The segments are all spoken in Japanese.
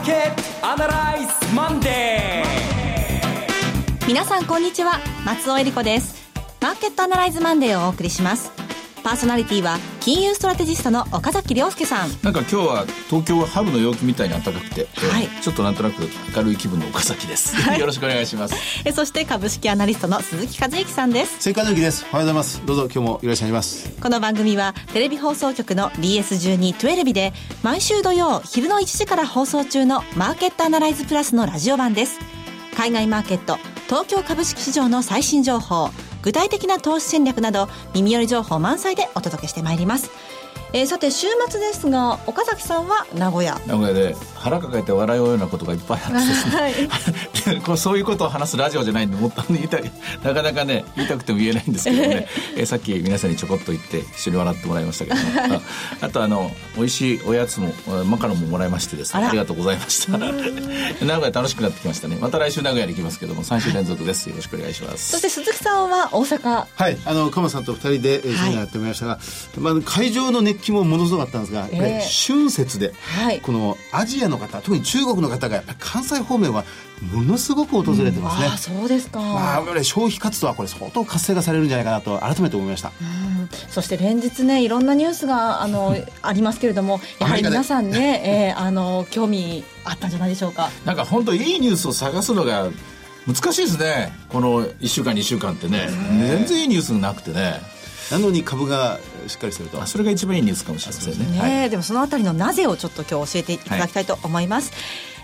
ーケットアナライズマンデー。皆さんこんにちは。松尾英里子です。マーケットアナライズマンデーをお送りします。パーソナリティは金融ストラテジストの岡崎良介さん。なんか今日は東京は春の陽気みたいに暖かくて、はい、ちょっとなんとなく明るい気分の岡崎です、はい、よろしくお願いします。えそして株式アナリストの鈴木一之さんです。正解のきですおはようございます。どうぞ今日もよろしくお願いします。この番組はテレビ放送局の DS1212 で毎週土曜昼の1時から放送中のマーケットアナライズプラスのラジオ版です。海外マーケット東京株式市場の最新情報具体的な投資戦略など耳寄り情報満載でお届けしてまいります。えー、さて週末ですが岡崎さんは名古屋。名古屋で。腹抱えて笑うようなことがいっぱいあってですね、はい、そういうことを話すラジオじゃないんでもったい言いたい なかなかね言いたくても言えないんですけどね、えー、さっき皆さんにちょこっと言って一緒に笑ってもらいましたけど、ね、あとあの美味しいおやつもマカロンももらいましてですね。ありがとうございました。名古屋楽しくなってきましたね。また来週名古屋に行きますけども3週連続です。よろしくお願いします。そして鈴木さんは大阪。はい。あの鎌さんと2人で、えー、やってみましたが、はい、まあ、会場の熱気もものすごかったんですが、えー、春節で、はい、このアジアの方特に中国の方がやっぱり関西方面はものすごく訪れてますね、うん、あそうですか、まあ、消費活動はこれ相当活性化されるんじゃないかなと改めて思いました、そして連日ねいろんなニュースがあの ありますけれどもやはり皆さんね、えー、あの興味あったんじゃないでしょうか。なんか本当いいニュースを探すのが難しいですね。この1週間2週間ってね。全然いいニュースがなくてねなのに株がしっかりすると。それが一番いいニュースかもしれませんね。ね、はい、でもそのあたりのなぜをちょっと今日教えていただきたいと思います、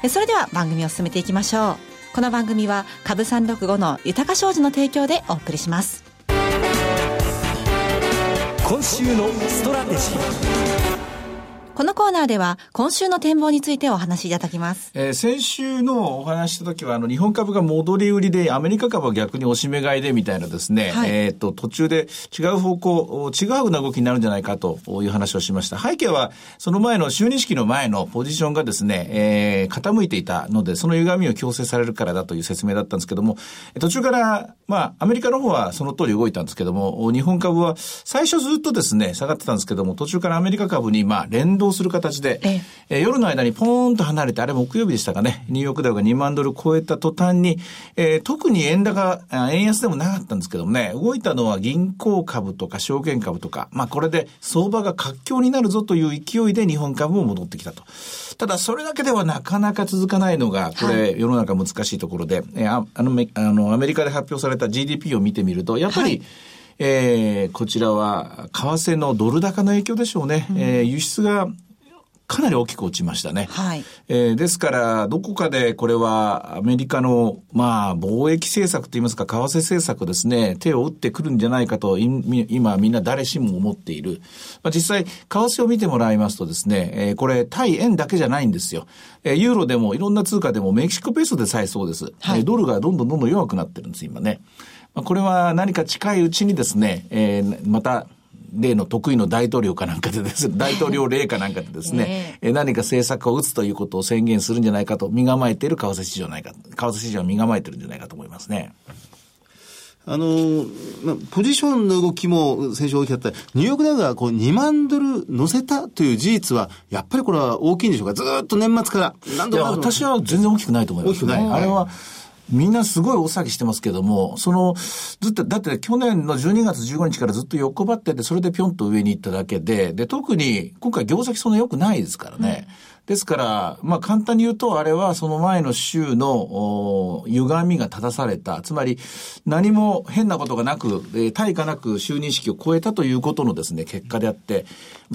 はい、それでは番組を進めていきましょう。この番組は株365の豊か商事の提供でお送りします。今週のストラテジーこのコーナーでは今週の展望についてお話しいただきます。えー、先週のお話した時は、あの、日本株が戻り売りで、アメリカ株は逆に押し目買いでみたいなですね、はい、えっ、と、途中で違う方向、違うような動きになるんじゃないかという話をしました。背景は、その前の就任式の前のポジションがですね、えー、傾いていたので、その歪みを強制されるからだという説明だったんですけども、途中から、まあ、アメリカの方はその通り動いたんですけども、日本株は最初ずっとですね、下がってたんですけども、途中からアメリカ株に、まあ、連動動する形で、ええ。夜の間にポーンと離れて、あれ木曜日でしたかね、ニューヨークダウが2万ドル超えた途端に、えー、特に円高、円安でもなかったんですけどもね、動いたのは銀行株とか証券株とか、まあこれで相場が活況になるぞという勢いで日本株も戻ってきたと。ただそれだけではなかなか続かないのが、これ世の中難しいところで、えー、あのあのアメリカで発表された GDP を見てみると、やっぱり、はいえー、こちらは、為替のドル高の影響でしょうね。うん、えー、輸出がかなり大きく落ちましたね。はい。えー、ですから、どこかでこれはアメリカの、まあ、貿易政策といいますか、為替政策ですね、手を打ってくるんじゃないかと、今みんな誰しも思っている。まあ、実際、為替を見てもらいますとですね、えー、これ、対円だけじゃないんですよ。えー、ユーロでもいろんな通貨でもメキシコペソでさえそうです。はい、えー、ドルがどんどんどんどん弱くなってるんです、今ね。まあ、これは何か近いうちにですね、えー、また、例の得意の大統領かなんかでですね、大統領令かなんかでですね、えー、何か政策を打つということを宣言するんじゃないかと、身構えている為替市場ないか、為替市場は身構えてるんじゃないかと思いますね。あの、まあ、ポジションの動きも先週大きかった。ニューヨークダウがこう2万ドル乗せたという事実は、やっぱりこれは大きいんでしょうか？ずっと年末から何度も。私は全然大きくないと思います、ね、大きくない。あれは、みんなすごい大騒ぎしてますけども、その、ずっと、だって去年の12月15日からずっと横ばってて、それでぴょんと上に行っただけで、で、特に今回業績そんな良くないですからね。うん、ですから、まあ簡単に言うと、あれはその前の週の歪みが正された。つまり、何も変なことがなく、えー、対価なく就任式を超えたということのですね、結果であって、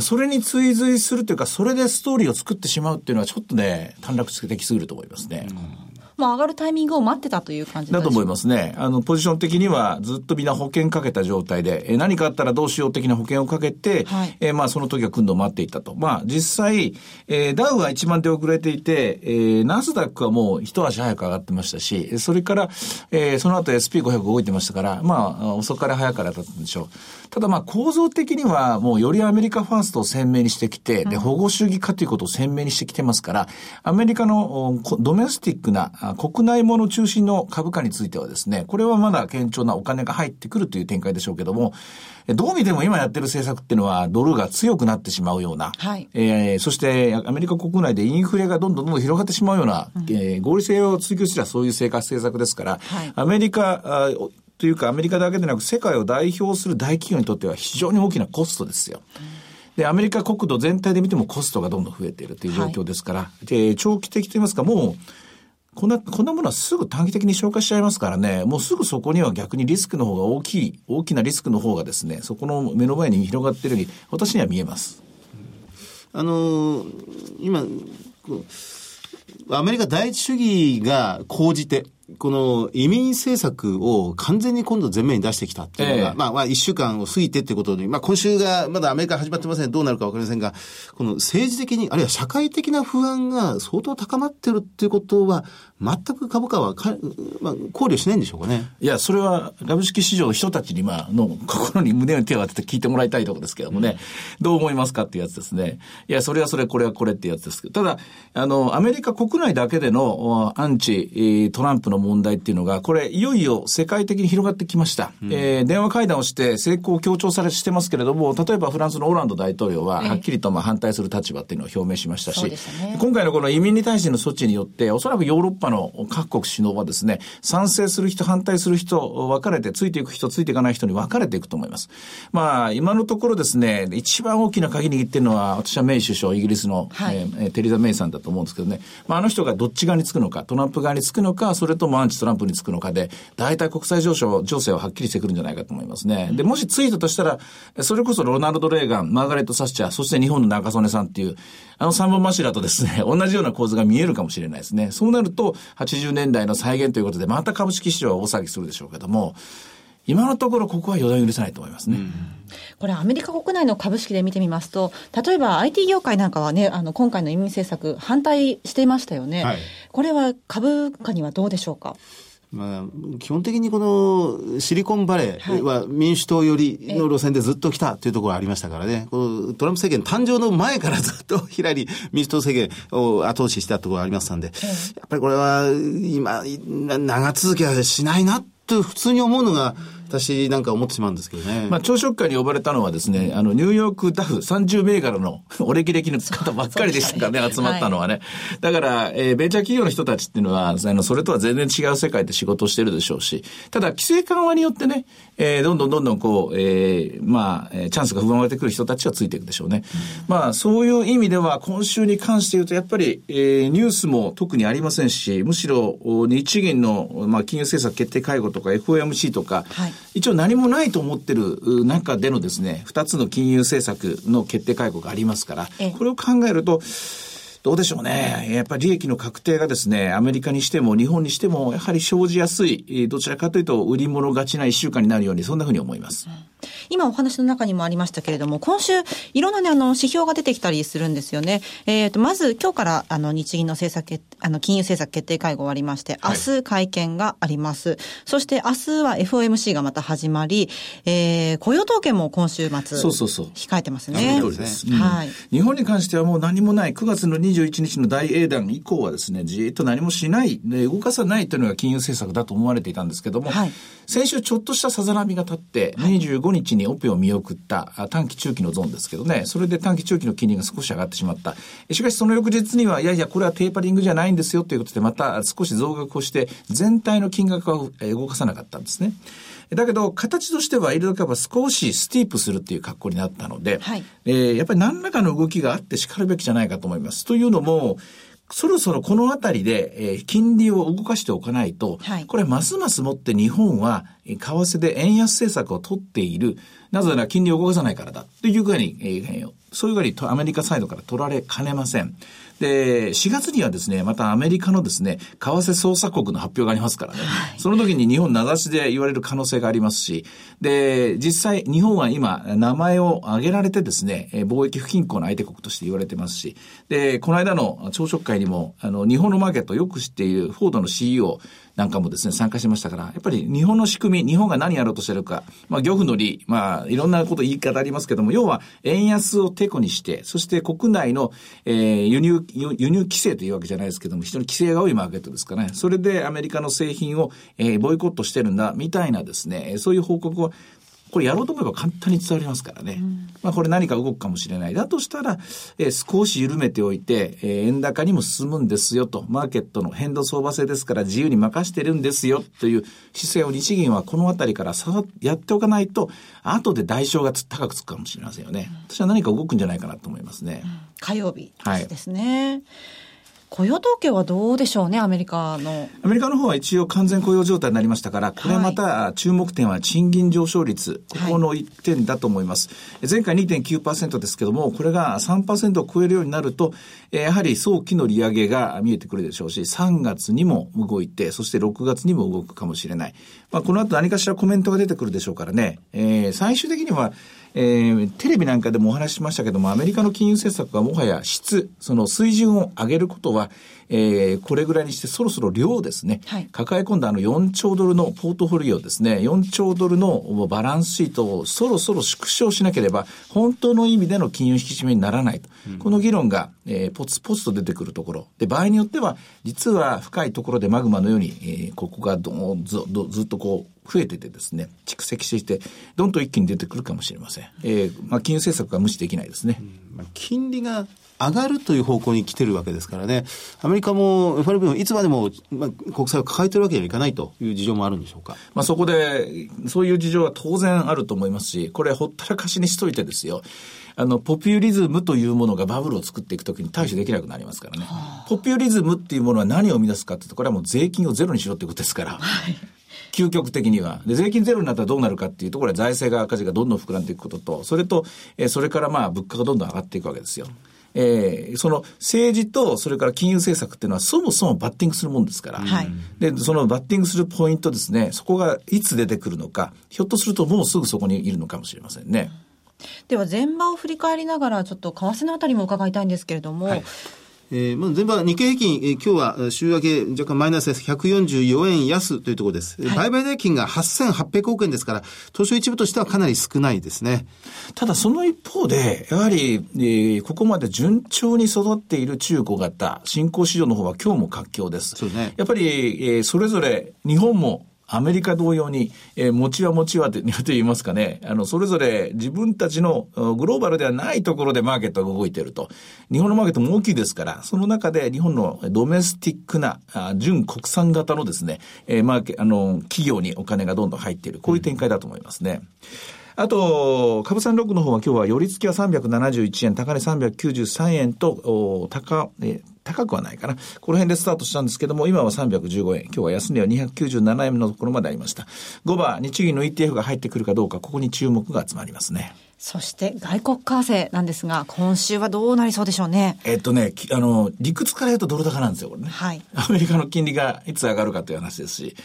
それに追随するというか、それでストーリーを作ってしまうっていうのはちょっとね、短絡的すぎると思いますね。うんまあ、上がるタイミングを待ってたという感じだと思いますね。あの、ポジション的にはずっとみんな保険かけた状態で、え何かあったらどうしよう的な保険をかけて、はい、えー、まあ、その時は訓度を待っていたと。まあ、実際、えー、ダウは1万点遅れていて、えー、ナスダックはもう一足早く上がってましたし、それから、えー、その後 SP500 動いてましたから、まあ、遅から早からだったんでしょう。ただまあ構造的にはもうよりアメリカファーストを鮮明にしてきて、で、保護主義化ということを鮮明にしてきてますから、アメリカのドメスティックなあ、国内もの中心の株価についてはですね、これはまだ堅調なお金が入ってくるという展開でしょうけども、どう見ても今やってる政策っていうのはドルが強くなってしまうような、はい、えー、そしてアメリカ国内でインフレがどんどんどんどん広がってしまうような、うん、えー、合理性を追求したそういう生活政策ですから、はい、アメリカというかアメリカだけでなく世界を代表する大企業にとっては非常に大きなコストですよ。で、アメリカ国土全体で見てもコストがどんどん増えているという状況ですから、はい、で長期的といいますか、もう、こんな、こんなものはすぐ短期的に消化しちゃいますからね、もうすぐそこには逆にリスクの方が大きい、大きなリスクの方がですね、そこの目の前に広がっているように、私には見えます。あのー、今、アメリカ第一主義が講じて、この移民政策を完全に今度前面に出してきたっていうのが、えまあまあ一週間を過ぎてってことで、まあ今週がまだアメリカ始まってません。どうなるかわかりませんが、この政治的に、あるいは社会的な不安が相当高まってるっていうことは、全く株価はか、まあ、考慮しないんでしょうかね。いや、それは株式市場の人たちに、まあ、の心に胸を手を当てて聞いてもらいたいところですけどもね、うん、どう思いますかっていうやつですね。いや、それはそれ、これはこれってやつですけど、ただ、あの、アメリカ国内だけでのアンチトランプの問題っていうのが、これ、いよいよ世界的に広がってきました。うん、えー、電話会談をして成功を強調されしてますけれども、例えばフランスのオランド大統領は、はっきりとまあ反対する立場っていうのを表明しましたし、ね、今回のこの移民に対しての措置によって、おそらくヨーロッパの各国首脳はですね、賛成する人、反対する人、分かれて、ついていく人、ついていかない人に分かれていくと思います。まあ、今のところですね、一番大きな鍵握ってるのは、私はメイ首相、イギリスの、はい、えー、テリザ・メイさんだと思うんですけどね、まあ、あの人がどっち側につくのか、トランプ側につくのか、それともアンチトランプにつくのかで、大体国際情勢情勢ははっきりしてくるんじゃないかと思いますね。で、もしついたとしたら、それこそロナルド・レーガン、マーガレット・サッチャー、そして日本の中曽根さんっていう、あの三本柱とですね、同じような構図が見えるかもしれないですね。そうなると、80年代の再現ということで、また株式市場は大騒ぎするでしょうけども、今のところここは予断許さないと思いますね。これアメリカ国内の株式で見てみますと、例えば IT 業界なんかはね、あの、今回の移民政策反対していましたよね。はい、これは株価にはどうでしょうか？まあ、基本的にこのシリコンバレーは民主党寄りの路線でずっと来たというところありましたからね、このトランプ政権誕生の前からずっとヒラリー民主党政権を後押ししたところありましたんで、やっぱりこれは今、長続きはしないなと普通に思うのが、私なんか思ってしまうんですけどね。まあ、朝食会に呼ばれたのはですね、あの、ニューヨークダフ30銘柄の お歴々の方ばっかりでしたからね、集まったのはね。はい、だから、えー、ベンチャー企業の人たちっていうのは、あの、それとは全然違う世界で仕事をしてるでしょうし、ただ、規制緩和によってね、えー、どんどんどんどんこう、えー、まあ、チャンスが不安が出てくる人たちはついていくでしょうね。うん、まあ、そういう意味では、今週に関して言うと、やっぱり、えー、ニュースも特にありませんし、むしろ、日銀の、まあ、金融政策決定会合とか FOMC とか、はい、一応何もないと思ってる中でのですね、二つの金融政策の決定会合がありますから、これを考えると、どうでしょうね。やっぱり利益の確定がですね、アメリカにしても日本にしても、やはり生じやすい、どちらかというと売り物勝ちな一週間になるように、そんなふうに思います。今お話の中にもありましたけれども、今週、いろんなね、あの、指標が出てきたりするんですよね。えっ、ー、と、まず、今日から、あの、日銀の政策あの、金融政策決定会合ありまして、明日会見があります。はい、そして、明日は FOMC がまた始まり、えー、雇用統計も今週末、そうそうそう。控えてますね。そうですね。はい。日本に関してはもう何もない、9月の21日の大英断以降はですね、じっと何もしない、動かさないというのが金融政策だと思われていたんですけども、はい、先週ちょっとしたさざ波が立って、25日にオペを見送った短期中期のゾーンですけどね、それで短期中期の金利が少し上がってしまった。しかしその翌日には、いやいや、これはテーパリングじゃないんですよということで、また少し増額をして、全体の金額は動かさなかったんですね。だけど、形としては、イールドカーブは少しスティープするっていう格好になったので、はい、えー、やっぱり何らかの動きがあって叱るべきじゃないかと思います。というのも、そろそろこのあたりで、えー、金利を動かしておかないと、はい、これますますもって日本は、為替で円安政策を取っている、なぜなら金利を動かさないからだ、というふうに、えー、そういうふうにアメリカサイドから取られかねません。で、4月にはですね、またアメリカのですね、為替捜査国の発表がありますからね、はい、その時に日本名指しで言われる可能性がありますし、で、実際日本は今、名前を挙げられてですね、貿易不均衡の相手国として言われてますし、で、この間の朝食会にも、あの、日本のマーケットをよく知っているフォードの CEO、なんかもですね、参加しましたから、やっぱり日本の仕組み、日本が何やろうとしてるか、まあ、漁夫の利、まあ、いろんなこと言い方ありますけども、要は、円安をてこにして、そして国内の、えー、輸入、輸入規制というわけじゃないですけども、非常に規制が多いマーケットですかね。それでアメリカの製品を、えー、ボイコットしてるんだ、みたいなですね、そういう報告をこれやろうと思えば簡単に伝わりますからね。うん、まあこれ何か動くかもしれない。だとしたら、えー、少し緩めておいて、えー、円高にも進むんですよと、マーケットの変動相場制ですから自由に任してるんですよという姿勢を日銀はこのあたりからさやっておかないと、後で代償が高くつくかもしれませんよね。私は何か動くんじゃないかなと思いますね。うん、火曜日ですね。はい雇用統計はどうでしょうね、アメリカの。アメリカの方は一応完全雇用状態になりましたから、これまた注目点は賃金上昇率、ここの1点だと思います。はい、前回2.9%ですけども、これが3%を超えるようになると、やはり早期の利上げが見えてくるでしょうし、3月にも動いて、そして6月にも動くかもしれない。まあ、この後何かしらコメントが出てくるでしょうからね、えー、最終的には、えー、テレビなんかでもお話ししましたけども、アメリカの金融政策がもはや質、その水準を上げることは、えー、これぐらいにしてそろそろ量ですね、はい、抱え込んだあの4兆ドルのポートフォリオですね、4兆ドルのバランスシートをそろそろ縮小しなければ、本当の意味での金融引き締めにならないと。うん、この議論が、えー、ポツポツと出てくるところ。で、場合によっては、実は深いところでマグマのように、えー、ここがどずずっとこう、増えててですね、蓄積して、どんどん一気に出てくるかもしれません。えー、まあ、金融政策が無視できないですね。うんまあ、金利が上がるという方向に来てるわけですからね、アメリカも FRB もいつまでも、まあ、国債を抱えてるわけにはいかないという事情もあるんでしょうか？まあ、そこで、そういう事情は当然あると思いますし、これほったらかしにしといてですよ。あの、ポピュリズムというものがバブルを作っていくときに対処できなくなりますからね。ポピュリズムっていうものは何を生み出すかっていうと、これはもう税金をゼロにしろってことですから。はい究極的には。で、税金ゼロになったらどうなるかっていうと、ころは財政が赤字がどんどん膨らんでいくことと、それと、えー、それからまあ物価がどんどん上がっていくわけですよ。えー、その政治とそれから金融政策っていうのはそもそもバッティングするもんですから、はい、でそのバッティングするポイントですねそこがいつ出てくるのかひょっとするともうすぐそこにいるのかもしれませんね。では前場を振り返りながらちょっと為替のあたりも伺いたいんですけれども、はいえー、まず前場日経平均、えー、今日は週明け若干マイナスです。144円安というところです。はい、売買代金が8800億円ですから、東証一部としてはかなり少ないですね。ただその一方で、やはり、えー、ここまで順調に育っている中古型、新興市場の方は今日も活況です。そうね。やっぱり、えー、それぞれ日本もアメリカ同様に、えー、持ちは持ちはと言いますかね、あの、それぞれ自分たちのグローバルではないところでマーケットが動いていると。日本のマーケットも大きいですから、その中で日本のドメスティックな、あ純国産型のですね、えー、マーケ、あの、企業にお金がどんどん入っている。こういう展開だと思いますね。あと、株三六の方は今日は寄り付きは371円、高値393円と、高、え高くはないかな。この辺でスタートしたんですけども、今は315円。今日は安値は297円のところまでありました。5番、日銀の ETF が入ってくるかどうか、ここに注目が集まりますね。そして外国為替なんですが、今週はどうなりそうでしょうね？えっとね、あの、理屈から言うとドル高なんですよ、これね。はい。アメリカの金利がいつ上がるかという話ですし。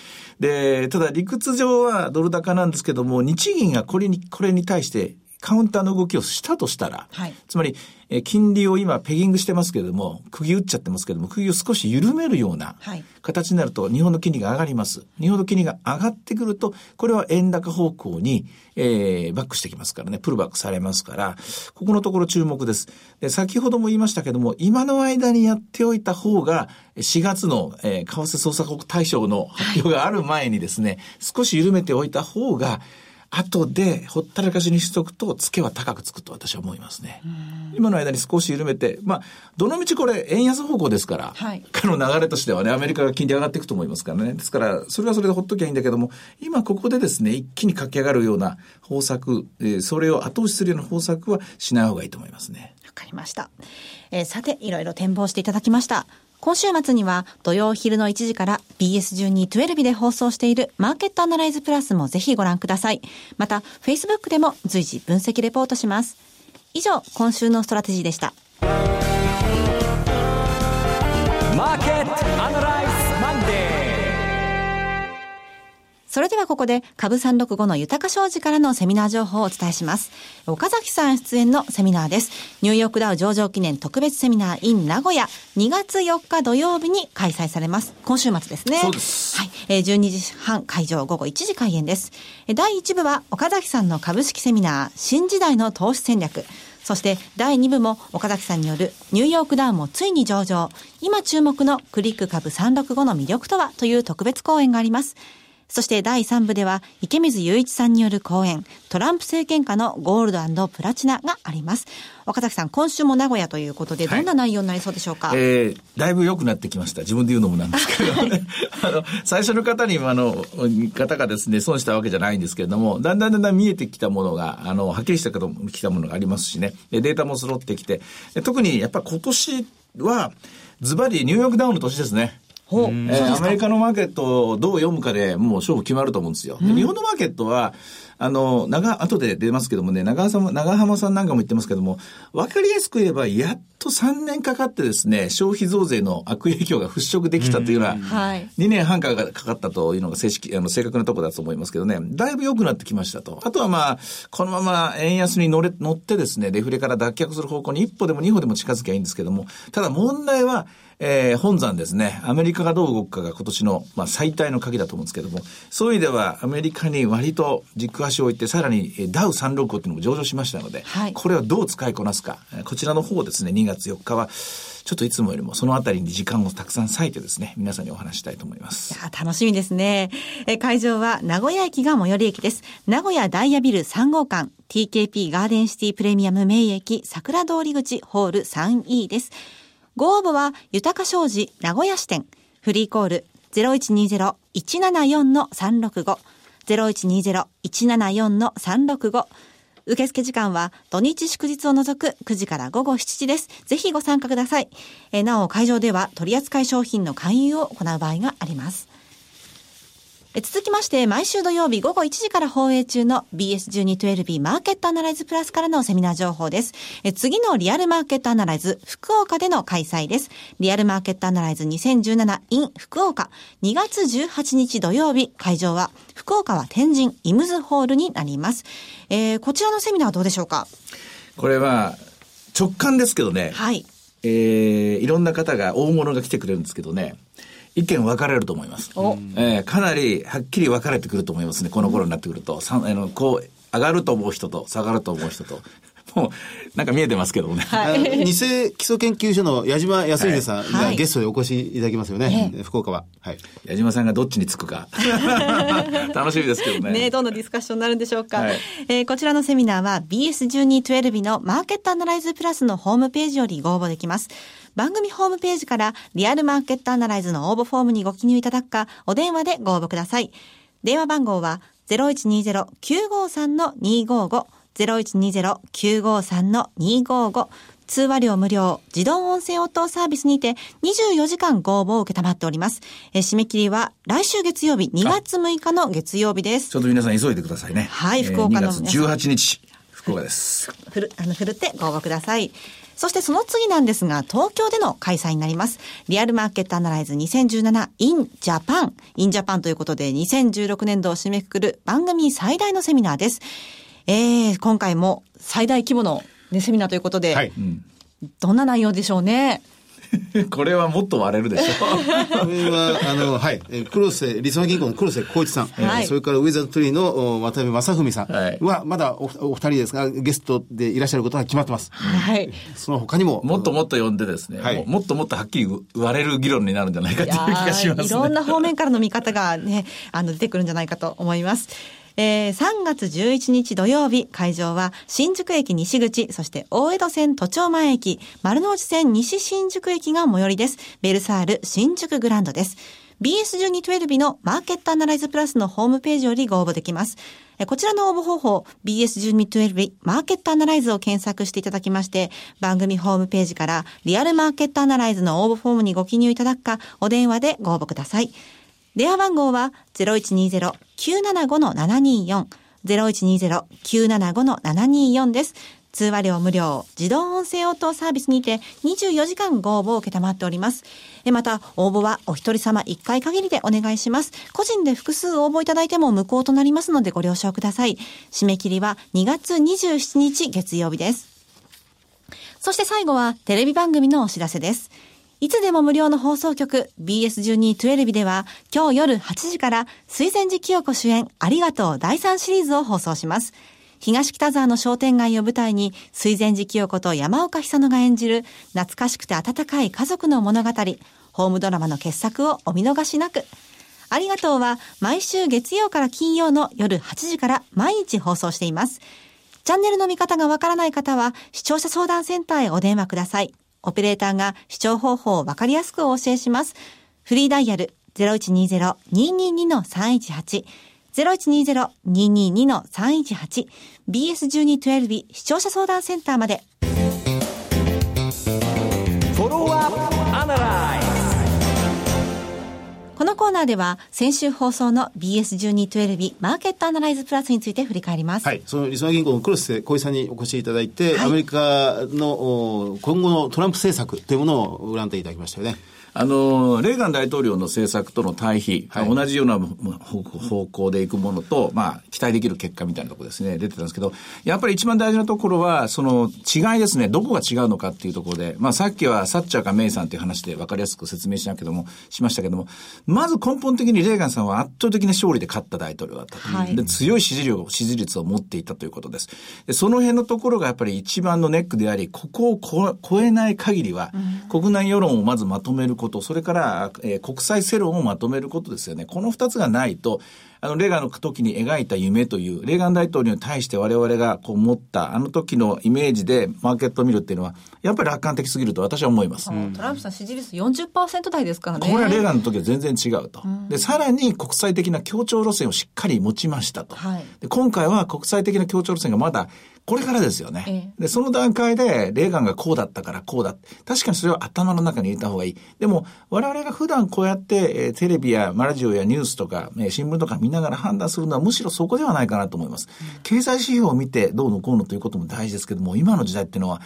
で、ただ理屈上はドル高なんですけども、日銀がこれに、これに対してカウンターの動きをしたとしたら、はい、つまり、え金利を今ペギングしてますけれども、釘打っちゃってますけれども、釘を少し緩めるような形になると、日本の金利が上がります。日本の金利が上がってくると、これは円高方向に、えー、バックしてきますからね、プルバックされますから、ここのところ注目です。で先ほども言いましたけども、今の間にやっておいた方が、4月の、えー、為替捜査国対象の発表がある前にですね、はい、少し緩めておいた方が、後でほったらかしにしとくと、付けは高くつくと私は思いますね。今の間に少し緩めて、まあ、どのみちこれ、円安方向ですから、はい、の流れとしてはね、アメリカが金利上がっていくと思いますからね。ですから、それはそれでほっときゃいいんだけども、今ここでですね、一気に駆け上がるような方策、えー、それを後押しするような方策はしない方がいいと思いますね。わかりました。えー、さて、いろいろ展望していただきました。今週末には土曜昼の1時から BS12-12 で放送しているマーケットアナライズプラスもぜひご覧ください。また、Facebook でも随時分析レポートします。以上、今週のストラテジーでした。それではここで株365の豊か商事からのセミナー情報をお伝えします。岡崎さん出演のセミナーです。ニューヨークダウ上場記念特別セミナー in 名古屋2月4日土曜日に開催されます。今週末ですね。そうです。はい。えー、12時半会場午後1時開演です。第1部は岡崎さんの株式セミナー新時代の投資戦略。そして第2部も岡崎さんによるニューヨークダウンもついに上場。今注目のクリック株365の魅力とは？という特別講演があります。そして第3部では池水雄一さんによる講演、トランプ政権下のゴールドプラチナがあります。岡崎さん、今週も名古屋ということで、どんな内容になりそうでしょうか、はい、えー、だいぶ良くなってきました。自分で言うのもなんですけどね。あの、最初の方に、あの、方がですね、損したわけじゃないんですけれども、だんだんだんだん見えてきたものが、あの、はっきりしたきたものがありますしね、データも揃ってきて、特にやっぱ今年は、ズバリニューヨークダウンの年ですね。ほう。えー、アメリカのマーケットをどう読むかでもう勝負決まると思うんですよ。日本のマーケットは、あの、長、後で出ますけどもね、長浜さん長浜さんなんかも言ってますけども、わかりやすく言えば、やっと3年かかってですね、消費増税の悪影響が払拭できたというのは、2年半かかったというのが正式、あの、正確なところだと思いますけどね、だいぶ良くなってきましたと。あとはまあ、このまま円安に乗れ、乗ってですね、デフレから脱却する方向に一歩でも二歩でも近づきゃいいんですけども、ただ問題は、えー、本山ですね、アメリカがどう動くかが今年の、まあ、最大の鍵だと思うんですけども、そういう意味ではアメリカに割と軸足を置いて、さらにダウ365っていうのも上場しましたので、はい、これをどう使いこなすか、こちらの方ですね、2月4日は、ちょっといつもよりもそのあたりに時間をたくさん割いてですね、皆さんにお話したいと思います。いや、楽しみですね。え会場は名古屋駅が最寄り駅です。名古屋ダイヤビル3号館、TKP ガーデンシティプレミアム名駅桜通り口ホール 3E です。ご応募は、豊か商事名古屋支店、フリーコール0120-174-365、0120-174-365、受付時間は土日祝日を除く9時から午後7時です。ぜひご参加ください。えなお、会場では取扱い商品の勧誘を行う場合があります。続きまして、毎週土曜日午後1時から放映中の BS1212 マーケットアナライズプラスからのセミナー情報です。次のリアルマーケットアナライズ福岡での開催です。リアルマーケットアナライズ 2017in 福岡2月18日土曜日会場は福岡は天神イムズホールになります。えー、こちらのセミナーはどうでしょうか？これは直感ですけどね。はい。えー、いろんな方が大物が来てくれるんですけどね。意見分かれると思います。えー、かなりはっきり分かれてくると思いますね。この頃になってくると。さあのこう、上がると思う人と下がると思う人と。もう、なんか見えてますけどもね。はい、偽基礎研究所の矢島康秀さんがゲストでお越しいただきますよね。はい、福岡は。はい。矢島さんがどっちにつくか。楽しみですけどね。ねどんなディスカッションになるんでしょうか。はい、えー、こちらのセミナーは BS1212 のマーケットアナライズプラスのホームページよりご応募できます。番組ホームページからリアルマーケットアナライズの応募フォームにご記入いただくか、お電話でご応募ください。電話番号は0120-953-255 0120-953-255通話料無料、自動音声応答サービスにて24時間ご応募を受けたまっております。え締め切りは来週月曜日2月6日の月曜日です。ちょっと皆さん急いでくださいね。はい、福岡の、えー、2月18日、福岡です。ふる、あの、ふるってご応募ください。そしてその次なんですが、東京での開催になります。リアルマーケットアナライズ2017 in Japan。in Japan ということで、2016年度を締めくくる番組最大のセミナーです。えー、今回も最大規模の、ね、セミナーということで、はい、どんな内容でしょうね？これはもっと割れるでしょう。これは、あの、はい。黒瀬、理想銀行の黒瀬光一さん。はい、それからウィザードトリーの渡辺正文さんは、まだおお二人ですが、ゲストでいらっしゃることが決まってます。はい。その他にも。もっともっと呼んでですね、はい、もっともっとはっきり割れる議論になるんじゃないかという気がします、ね、いろんな方面からの見方がね、あの、出てくるんじゃないかと思います。えー、3月11日土曜日、会場は新宿駅西口、そして大江戸線都庁前駅、丸の内線西新宿駅が最寄りです。ベルサール新宿グランドです。BS1212 のマーケットアナライズプラスのホームページよりご応募できます。こちらの応募方法、BS1212 マーケットアナライズを検索していただきまして、番組ホームページからリアルマーケットアナライズの応募フォームにご記入いただくか、お電話でご応募ください。電話番号は0120-975-724。0120-975-724です。通話料無料、自動音声応答サービスにて24時間ご応募を受けたまっております。また、応募はお一人様1回限りでお願いします。個人で複数応募いただいても無効となりますのでご了承ください。締め切りは2月27日月曜日です。そして最後はテレビ番組のお知らせです。いつでも無料の放送局 BS1212 では今日夜8時から水前寺清子主演ありがとう第3シリーズを放送します。東北沢の商店街を舞台に、水前寺清子と山岡久乃が演じる、懐かしくて温かい家族の物語、ホームドラマの傑作をお見逃しなく。ありがとうは、毎週月曜から金曜の夜8時から毎日放送しています。チャンネルの見方がわからない方は、視聴者相談センターへお電話ください。オペレーターが視聴方法をわかりやすくお教えします。フリーダイヤル0120-222-318 0120-222-318 BS1212 視聴者相談センターまで。このコーナーでは先週放送の BS1212 マーケットアナライズプラスについて振り返ります。はい。そのリスナー銀行の黒瀬小井さんにお越しいただいて、はい、アメリカの今後のトランプ政策というものを占っていただきましたよね。あの、レーガン大統領の政策との対比、はい、同じような方向でいくものと、まあ、期待できる結果みたいなところですね、出てたんですけど、やっぱり一番大事なところは、その違いですね、どこが違うのかっていうところで、まあ、さっきはサッチャーかメイさんという話で分かりやすく説明しなけども、しましたけども、まず根本的にレーガンさんは圧倒的な勝利で勝った大統領だったと。はい、で強い支持量、支持率を持っていたということです。でその辺のところがやっぱり一番のネックであり、ここを超えない限りは、国内世論をまずまとめること、それからえー、国際世論をまとめることですよね。この二つがないと、あの、レーガンの時に描いた夢という、レーガン大統領に対して我々がこう持ったあの時のイメージでマーケットを見るっていうのは、やっぱり楽観的すぎると私は思います。うん、トランプさん支持率40%台ですからね。これはレーガンの時は全然違うと。うん、で、さらに国際的な協調路線をしっかり持ちましたと。はい、で今回は国際的な協調路線がまだこれからですよね。ええ、で、その段階で、レーガンがこうだったからこうだ。確かにそれは頭の中に入れた方がいい。でも、我々が普段こうやって、えー、テレビやラジオやニュースとか、えー、新聞とか見ながら判断するのはむしろそこではないかなと思います。うん、経済指標を見てどうのこうのということも大事ですけども、今の時代っていうのは、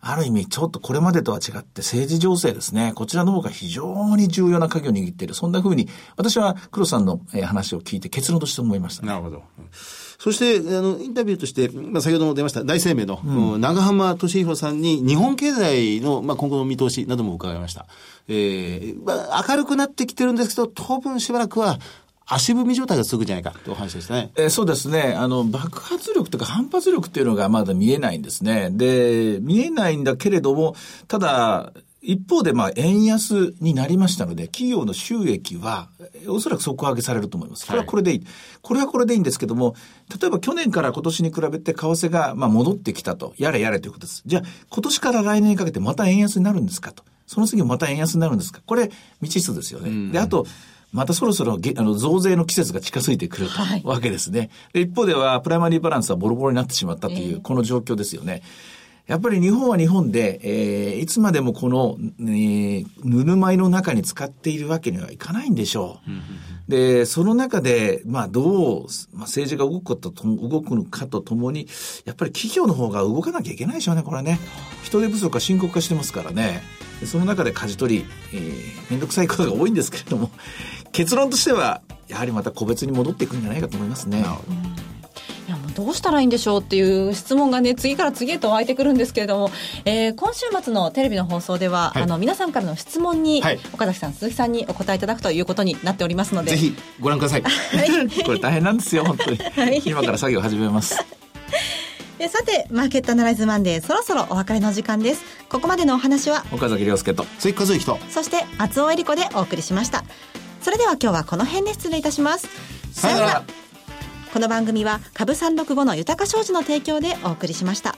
ある意味、ちょっとこれまでとは違って政治情勢ですね。こちらの方が非常に重要な鍵を握っている。そんなふうに、私は黒さんの話を聞いて結論として思いました、ね、なるほど。そして、あの、インタビューとして、まあ、先ほども出ました、大生命の、うん、長浜俊弘さんに、日本経済の、まあ、今後の見通しなども伺いました。えー、まあ、明るくなってきてるんですけど、当分しばらくは、足踏み状態が続くんじゃないかというお話でしたね。えー、そうですね。あの、爆発力とか反発力っていうのがまだ見えないんですね。で、見えないんだけれども、ただ、一方で、まあ、円安になりましたので、企業の収益は、おそらく底上げされると思います。これはこれでいい。はい、これはこれでいいんですけども、例えば去年から今年に比べて為替が、まあ、戻ってきたと。やれやれということです。じゃあ、今年から来年にかけてまた円安になるんですかと。その次また円安になるんですかこれ、未知数ですよね。で、あと、またそろそろあの増税の季節が近づいてくると、わけですね。で一方では、プライマリーバランスはボロボロになってしまったという、この状況ですよね。やっぱり日本は日本で、えー、いつまでもこの、えー、ぬるま湯の中に使っているわけにはいかないんでしょう。で、その中で、まあ、どう、まあ、政治が動くことと、動くのかとともに、やっぱり企業の方が動かなきゃいけないでしょうね、これね。人手不足が深刻化してますからね。その中で舵取り、えー、めんどくさいことが多いんですけれども、結論としては、やはりまた個別に戻っていくんじゃないかと思いますね。いやもうどうしたらいいんでしょうっていう質問がね次から次へと湧いてくるんですけれども、えー、今週末のテレビの放送では、はい、あの皆さんからの質問に、はい、岡崎さん鈴木さんにお答えいただくということになっておりますので。ぜひご覧ください、はい、これ大変なんですよ本当に、はい、今から作業始めます。えさてマーケットアナライズマンデーそろそろお別れの時間です。ここまでのお話は岡崎亮介と鈴木和之と。そして松尾恵理子でお送りしましたそれでは今日はこの辺で失礼いたします。さよなら。この番組は株三六五の豊か商事の提供でお送りしました。